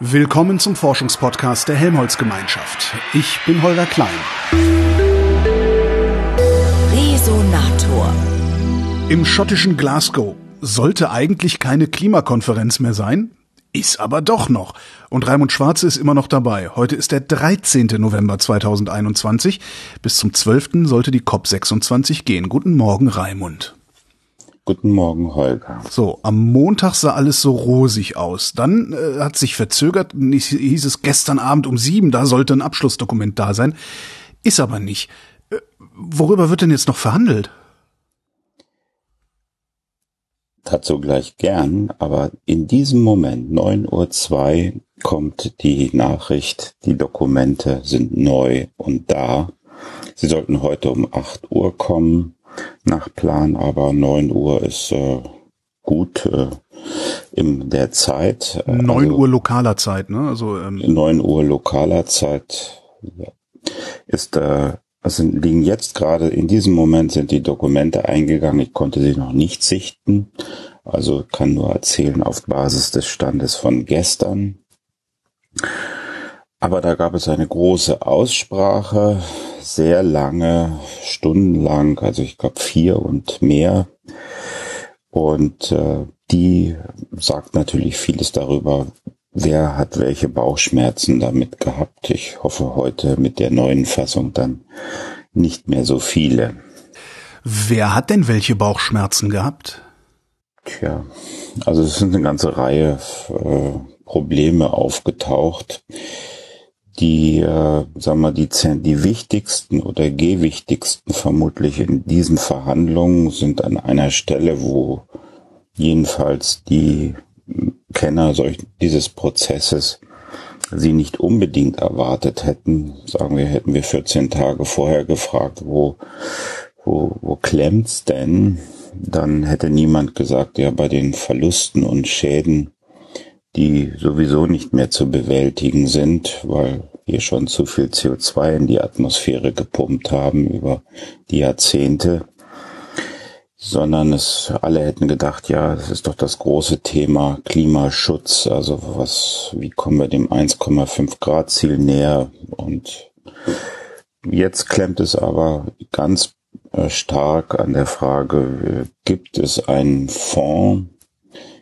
Willkommen zum Forschungspodcast der Helmholtz-Gemeinschaft. Ich bin Holger Klein. Resonator. Im schottischen Glasgow sollte eigentlich keine Klimakonferenz mehr sein, ist aber doch noch. Und Raimund Schwarze ist immer noch dabei. Heute ist der 13. November 2021. Bis zum 12. sollte die COP26 gehen. Guten Morgen, Raimund. Guten Morgen, Holger. So, am Montag sah alles so rosig aus. Dann äh, hat sich verzögert, hieß es gestern Abend um sieben, da sollte ein Abschlussdokument da sein. Ist aber nicht. Äh, worüber wird denn jetzt noch verhandelt? Dazu gleich gern, aber in diesem Moment, 9.02 Uhr, kommt die Nachricht, die Dokumente sind neu und da. Sie sollten heute um 8 Uhr kommen nach Plan, aber 9 Uhr ist äh, gut äh, in der Zeit. 9 also, Uhr lokaler Zeit, ne? Also ähm 9 Uhr lokaler Zeit ja, ist äh, also liegen jetzt gerade in diesem Moment sind die Dokumente eingegangen. Ich konnte sie noch nicht sichten, also kann nur erzählen auf Basis des Standes von gestern. Aber da gab es eine große Aussprache sehr lange, stundenlang, also ich glaube vier und mehr. Und äh, die sagt natürlich vieles darüber, wer hat welche Bauchschmerzen damit gehabt. Ich hoffe heute mit der neuen Fassung dann nicht mehr so viele. Wer hat denn welche Bauchschmerzen gehabt? Tja, also es sind eine ganze Reihe äh, Probleme aufgetaucht die, äh, sagen wir, die, die wichtigsten oder gewichtigsten vermutlich in diesen Verhandlungen sind an einer Stelle, wo jedenfalls die Kenner solch, dieses Prozesses sie nicht unbedingt erwartet hätten. Sagen wir, hätten wir 14 Tage vorher gefragt, wo, wo, wo klemmt's denn? Dann hätte niemand gesagt, ja, bei den Verlusten und Schäden die sowieso nicht mehr zu bewältigen sind, weil wir schon zu viel CO2 in die Atmosphäre gepumpt haben über die Jahrzehnte, sondern es alle hätten gedacht, ja, das ist doch das große Thema Klimaschutz, also was, wie kommen wir dem 1,5 Grad Ziel näher? Und jetzt klemmt es aber ganz äh, stark an der Frage, gibt es einen Fonds,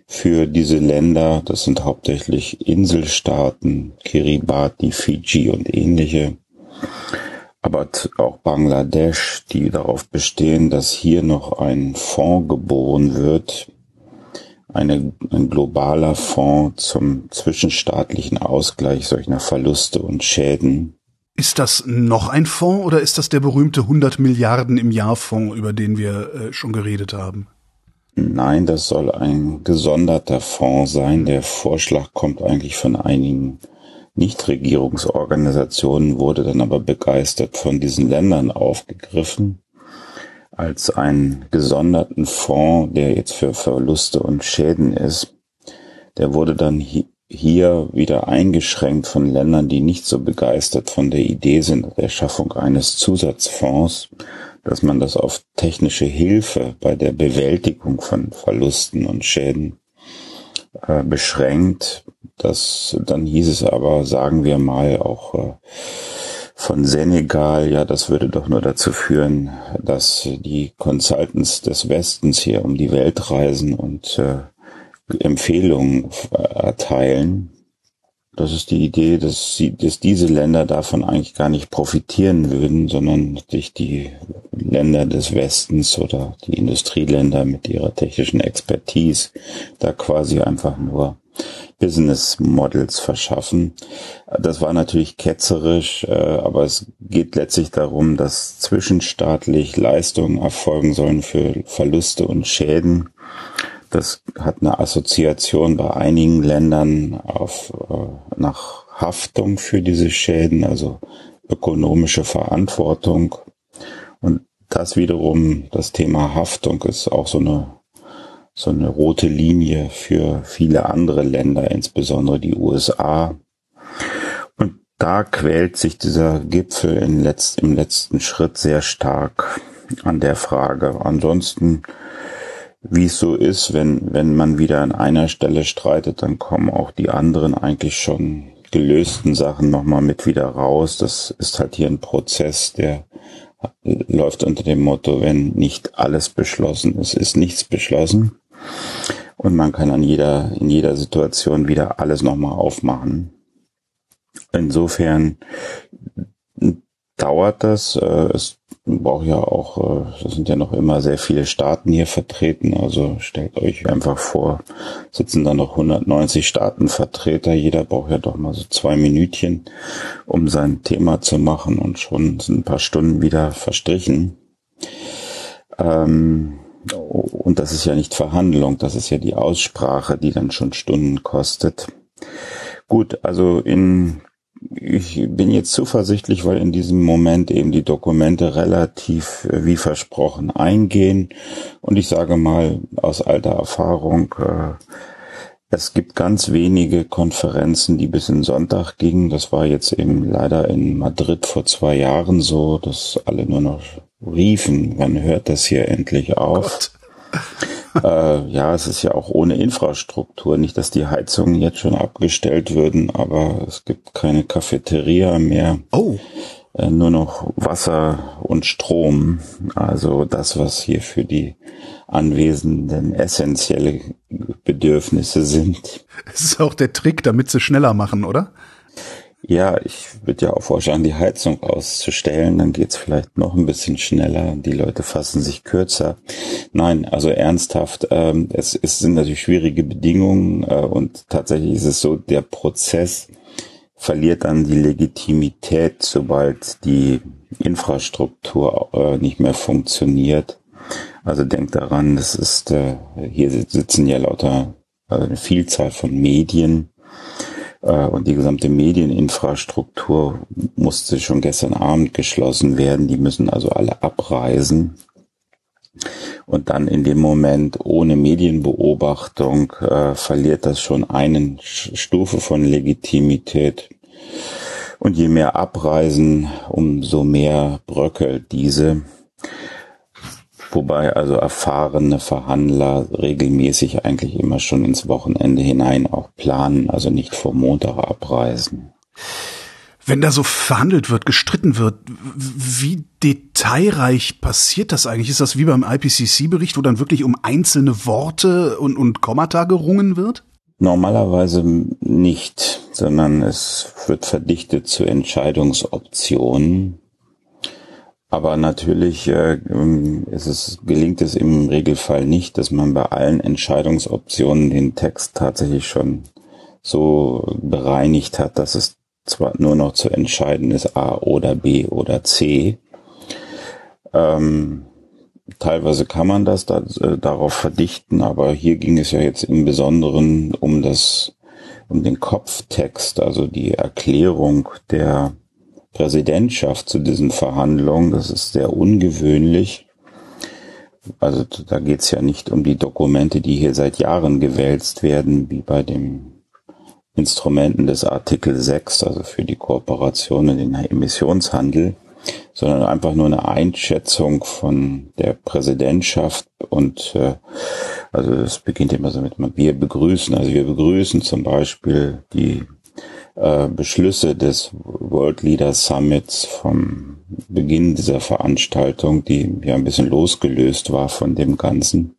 für diese Länder. Das sind hauptsächlich Inselstaaten, Kiribati, Fiji und ähnliche. Aber auch Bangladesch, die darauf bestehen, dass hier noch ein Fonds geboren wird, eine, ein globaler Fonds zum zwischenstaatlichen Ausgleich solcher Verluste und Schäden. Ist das noch ein Fonds oder ist das der berühmte 100 Milliarden im Jahr Fonds, über den wir äh, schon geredet haben? Nein, das soll ein gesonderter Fonds sein. Der Vorschlag kommt eigentlich von einigen Nichtregierungsorganisationen, wurde dann aber begeistert von diesen Ländern aufgegriffen als einen gesonderten Fonds, der jetzt für Verluste und Schäden ist. Der wurde dann hier wieder eingeschränkt von Ländern, die nicht so begeistert von der Idee sind der Schaffung eines Zusatzfonds dass man das auf technische Hilfe bei der Bewältigung von Verlusten und Schäden äh, beschränkt. Das, dann hieß es aber, sagen wir mal, auch äh, von Senegal, ja, das würde doch nur dazu führen, dass die Consultants des Westens hier um die Welt reisen und äh, Empfehlungen erteilen. Das ist die Idee, dass, sie, dass diese Länder davon eigentlich gar nicht profitieren würden, sondern sich die Länder des Westens oder die Industrieländer mit ihrer technischen Expertise da quasi einfach nur Business Models verschaffen. Das war natürlich ketzerisch, äh, aber es geht letztlich darum, dass zwischenstaatlich Leistungen erfolgen sollen für Verluste und Schäden das hat eine Assoziation bei einigen Ländern auf, äh, nach Haftung für diese Schäden, also ökonomische Verantwortung. Und das wiederum, das Thema Haftung ist auch so eine, so eine rote Linie für viele andere Länder, insbesondere die USA. Und da quält sich dieser Gipfel im letzten Schritt sehr stark an der Frage. Ansonsten wie es so ist, wenn, wenn man wieder an einer Stelle streitet, dann kommen auch die anderen eigentlich schon gelösten Sachen nochmal mit wieder raus. Das ist halt hier ein Prozess, der läuft unter dem Motto, wenn nicht alles beschlossen ist, ist nichts beschlossen. Und man kann an jeder, in jeder Situation wieder alles nochmal aufmachen. Insofern dauert das. Äh, es braucht ja auch, äh, es sind ja noch immer sehr viele Staaten hier vertreten. Also stellt euch einfach vor, sitzen da noch 190 Staatenvertreter. Jeder braucht ja doch mal so zwei Minütchen, um sein Thema zu machen und schon sind ein paar Stunden wieder verstrichen. Ähm, und das ist ja nicht Verhandlung, das ist ja die Aussprache, die dann schon Stunden kostet. Gut, also in ich bin jetzt zuversichtlich, weil in diesem Moment eben die Dokumente relativ äh, wie versprochen eingehen. Und ich sage mal aus alter Erfahrung, äh, es gibt ganz wenige Konferenzen, die bis in Sonntag gingen. Das war jetzt eben leider in Madrid vor zwei Jahren so, dass alle nur noch riefen, wann hört das hier endlich auf? Äh, ja, es ist ja auch ohne Infrastruktur. Nicht, dass die Heizungen jetzt schon abgestellt würden, aber es gibt keine Cafeteria mehr. Oh. Äh, nur noch Wasser und Strom. Also das, was hier für die Anwesenden essentielle Bedürfnisse sind. Das ist auch der Trick, damit sie schneller machen, oder? Ja, ich würde ja auch vorschlagen, die Heizung auszustellen, dann geht's vielleicht noch ein bisschen schneller. Die Leute fassen sich kürzer. Nein, also ernsthaft, ähm, es, es sind natürlich schwierige Bedingungen äh, und tatsächlich ist es so, der Prozess verliert dann die Legitimität, sobald die Infrastruktur äh, nicht mehr funktioniert. Also denkt daran, das ist, äh, hier sitzen ja lauter äh, eine Vielzahl von Medien und die gesamte Medieninfrastruktur musste schon gestern Abend geschlossen werden. Die müssen also alle abreisen. Und dann in dem Moment ohne Medienbeobachtung äh, verliert das schon eine Stufe von Legitimität. Und je mehr abreisen, umso mehr bröckelt diese. Wobei also erfahrene Verhandler regelmäßig eigentlich immer schon ins Wochenende hinein auch planen, also nicht vor Montag abreisen. Wenn da so verhandelt wird, gestritten wird, wie detailreich passiert das eigentlich? Ist das wie beim IPCC-Bericht, wo dann wirklich um einzelne Worte und, und Kommata gerungen wird? Normalerweise nicht, sondern es wird verdichtet zu Entscheidungsoptionen aber natürlich äh, ist es, gelingt es im Regelfall nicht, dass man bei allen Entscheidungsoptionen den Text tatsächlich schon so bereinigt hat, dass es zwar nur noch zu entscheiden ist A oder B oder C. Ähm, teilweise kann man das da, äh, darauf verdichten, aber hier ging es ja jetzt im Besonderen um das, um den Kopftext, also die Erklärung der Präsidentschaft zu diesen Verhandlungen. Das ist sehr ungewöhnlich. Also da geht es ja nicht um die Dokumente, die hier seit Jahren gewälzt werden, wie bei den Instrumenten des Artikel 6, also für die Kooperation in den Emissionshandel, sondern einfach nur eine Einschätzung von der Präsidentschaft und äh, also es beginnt immer so mit wir begrüßen, also wir begrüßen zum Beispiel die äh, Beschlüsse des World Leader Summits vom Beginn dieser Veranstaltung, die ja ein bisschen losgelöst war von dem Ganzen.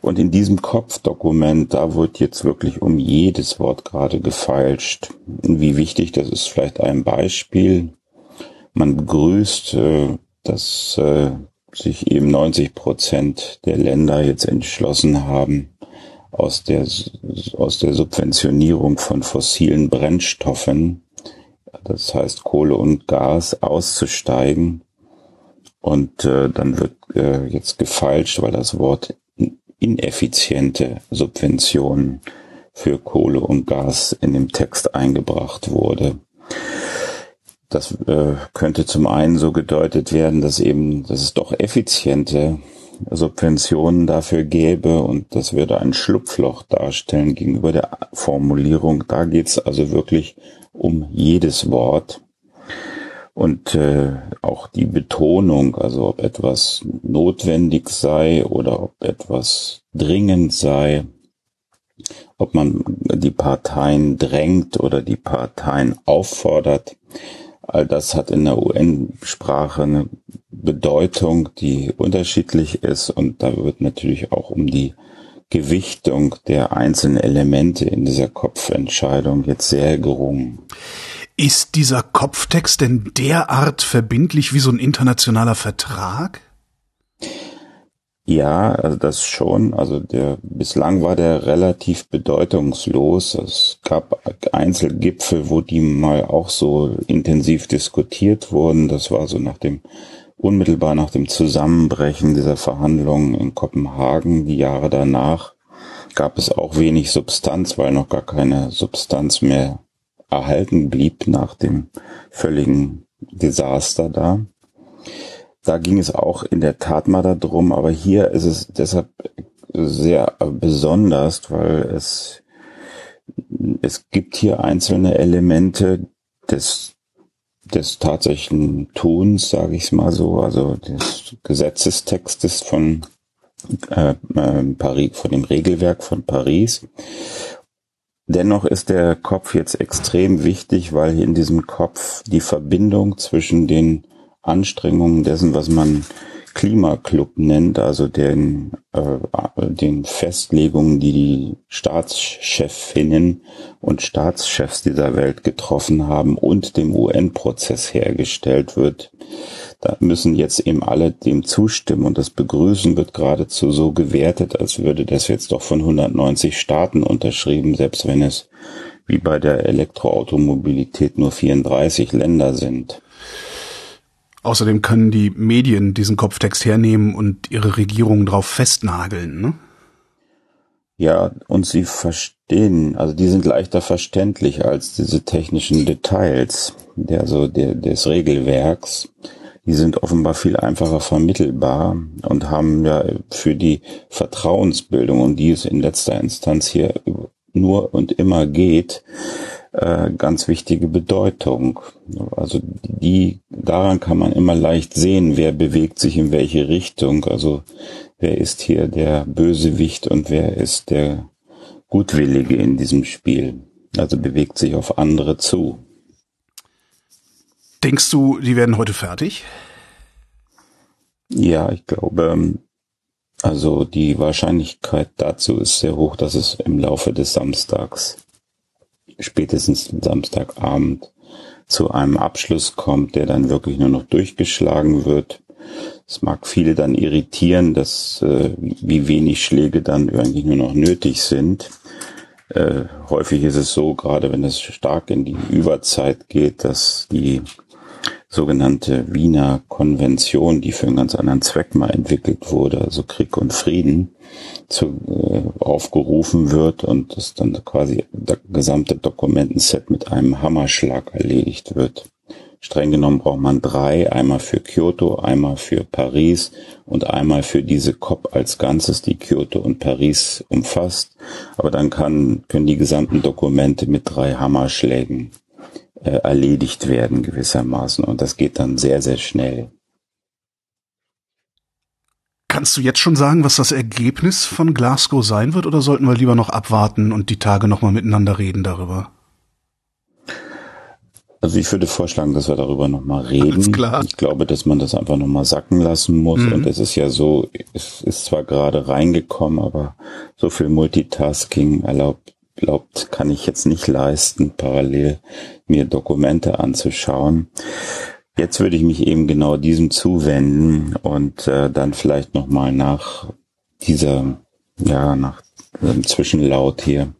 Und in diesem Kopfdokument, da wird jetzt wirklich um jedes Wort gerade gefeilscht. Wie wichtig, das ist vielleicht ein Beispiel. Man begrüßt, äh, dass äh, sich eben 90 Prozent der Länder jetzt entschlossen haben, aus der, aus der Subventionierung von fossilen Brennstoffen, das heißt Kohle und Gas, auszusteigen. Und äh, dann wird äh, jetzt gefeilscht, weil das Wort ineffiziente Subventionen für Kohle und Gas in dem Text eingebracht wurde. Das äh, könnte zum einen so gedeutet werden, dass eben, dass es doch effiziente Subventionen dafür gäbe und das würde ein Schlupfloch darstellen gegenüber der Formulierung. Da geht es also wirklich um jedes Wort. Und äh, auch die Betonung, also ob etwas notwendig sei oder ob etwas dringend sei, ob man die Parteien drängt oder die Parteien auffordert, all das hat in der UN-Sprache eine Bedeutung, die unterschiedlich ist und da wird natürlich auch um die Gewichtung der einzelnen Elemente in dieser Kopfentscheidung jetzt sehr gerungen. Ist dieser Kopftext denn derart verbindlich wie so ein internationaler Vertrag? Ja, also das schon. Also der bislang war der relativ bedeutungslos. Es gab Einzelgipfel, wo die mal auch so intensiv diskutiert wurden. Das war so nach dem unmittelbar nach dem Zusammenbrechen dieser Verhandlungen in Kopenhagen, die Jahre danach, gab es auch wenig Substanz, weil noch gar keine Substanz mehr erhalten blieb nach dem völligen Desaster da. Da ging es auch in der Tat mal darum, aber hier ist es deshalb sehr besonders, weil es, es gibt hier einzelne Elemente des, des tatsächlichen Tuns, sage ich es mal so, also des Gesetzestextes von äh, äh, Paris, von dem Regelwerk von Paris. Dennoch ist der Kopf jetzt extrem wichtig, weil in diesem Kopf die Verbindung zwischen den Anstrengungen dessen, was man Klimaclub nennt, also den, äh, den Festlegungen, die die Staatschefinnen und Staatschefs dieser Welt getroffen haben und dem UN-Prozess hergestellt wird. Da müssen jetzt eben alle dem zustimmen und das Begrüßen wird geradezu so gewertet, als würde das jetzt doch von 190 Staaten unterschrieben, selbst wenn es wie bei der Elektroautomobilität nur 34 Länder sind. Außerdem können die Medien diesen Kopftext hernehmen und ihre Regierungen drauf festnageln, ne? Ja, und sie verstehen, also die sind leichter verständlich als diese technischen Details der, also der, des Regelwerks. Die sind offenbar viel einfacher vermittelbar und haben ja für die Vertrauensbildung, um die es in letzter Instanz hier nur und immer geht, äh, ganz wichtige Bedeutung. Also die, daran kann man immer leicht sehen, wer bewegt sich in welche Richtung. Also wer ist hier der Bösewicht und wer ist der Gutwillige in diesem Spiel. Also bewegt sich auf andere zu. Denkst du, die werden heute fertig? Ja, ich glaube, also die Wahrscheinlichkeit dazu ist sehr hoch, dass es im Laufe des Samstags spätestens Samstagabend zu einem Abschluss kommt, der dann wirklich nur noch durchgeschlagen wird. Es mag viele dann irritieren, dass äh, wie wenig Schläge dann irgendwie nur noch nötig sind. Äh, häufig ist es so, gerade wenn es stark in die Überzeit geht, dass die sogenannte Wiener Konvention, die für einen ganz anderen Zweck mal entwickelt wurde, also Krieg und Frieden, zu, äh, aufgerufen wird und das dann quasi das gesamte Dokumentenset mit einem Hammerschlag erledigt wird. Streng genommen braucht man drei, einmal für Kyoto, einmal für Paris und einmal für diese COP als Ganzes, die Kyoto und Paris umfasst. Aber dann kann, können die gesamten Dokumente mit drei Hammerschlägen erledigt werden gewissermaßen und das geht dann sehr, sehr schnell. Kannst du jetzt schon sagen, was das Ergebnis von Glasgow sein wird, oder sollten wir lieber noch abwarten und die Tage nochmal miteinander reden darüber? Also ich würde vorschlagen, dass wir darüber nochmal reden. Ich glaube, dass man das einfach nochmal sacken lassen muss. Mhm. Und es ist ja so, es ist zwar gerade reingekommen, aber so viel Multitasking erlaubt, glaubt, kann ich jetzt nicht leisten, parallel mir Dokumente anzuschauen. Jetzt würde ich mich eben genau diesem zuwenden und äh, dann vielleicht nochmal nach dieser, ja, nach dem Zwischenlaut hier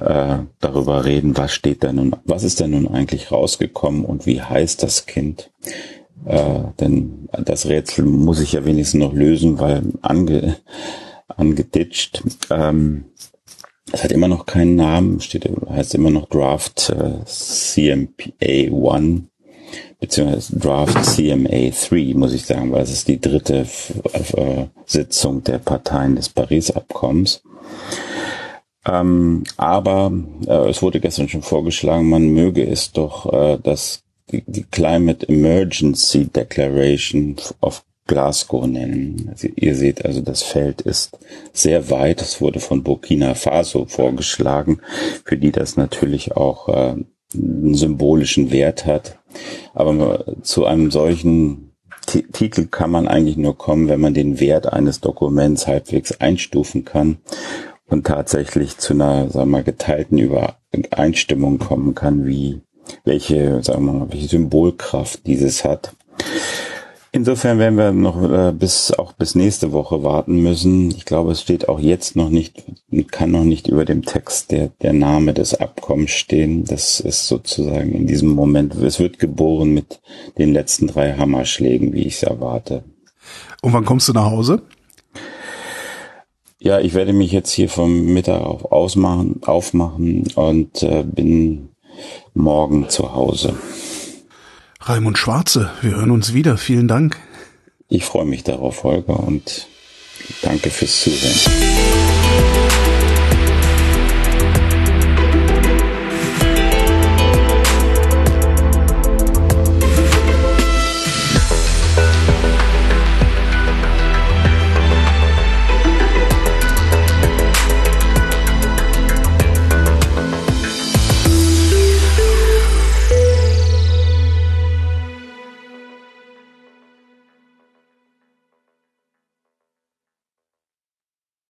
äh, darüber reden, was steht da nun, was ist denn nun eigentlich rausgekommen und wie heißt das Kind? Äh, denn das Rätsel muss ich ja wenigstens noch lösen, weil ange, angeditscht. Ähm, es hat immer noch keinen Namen, steht, heißt immer noch Draft äh, CMPA 1 beziehungsweise Draft CMA 3, muss ich sagen, weil es ist die dritte äh, Sitzung der Parteien des Paris-Abkommens. Ähm, aber äh, es wurde gestern schon vorgeschlagen, man möge es doch äh, das die Climate Emergency Declaration of Glasgow nennen. Ihr seht also, das Feld ist sehr weit. Es wurde von Burkina Faso vorgeschlagen, für die das natürlich auch äh, einen symbolischen Wert hat. Aber zu einem solchen T Titel kann man eigentlich nur kommen, wenn man den Wert eines Dokuments halbwegs einstufen kann und tatsächlich zu einer, sagen wir mal, geteilten Übereinstimmung kommen kann, wie welche, sagen wir mal, welche Symbolkraft dieses hat. Insofern werden wir noch äh, bis auch bis nächste Woche warten müssen. Ich glaube, es steht auch jetzt noch nicht, kann noch nicht über dem Text der, der Name des Abkommens stehen. Das ist sozusagen in diesem Moment, es wird geboren mit den letzten drei Hammerschlägen, wie ich es erwarte. Und wann kommst du nach Hause? Ja, ich werde mich jetzt hier vom Mittag auf ausmachen, aufmachen und äh, bin morgen zu Hause. Raimund Schwarze, wir hören uns wieder. Vielen Dank. Ich freue mich darauf, Holger, und danke fürs Zuhören.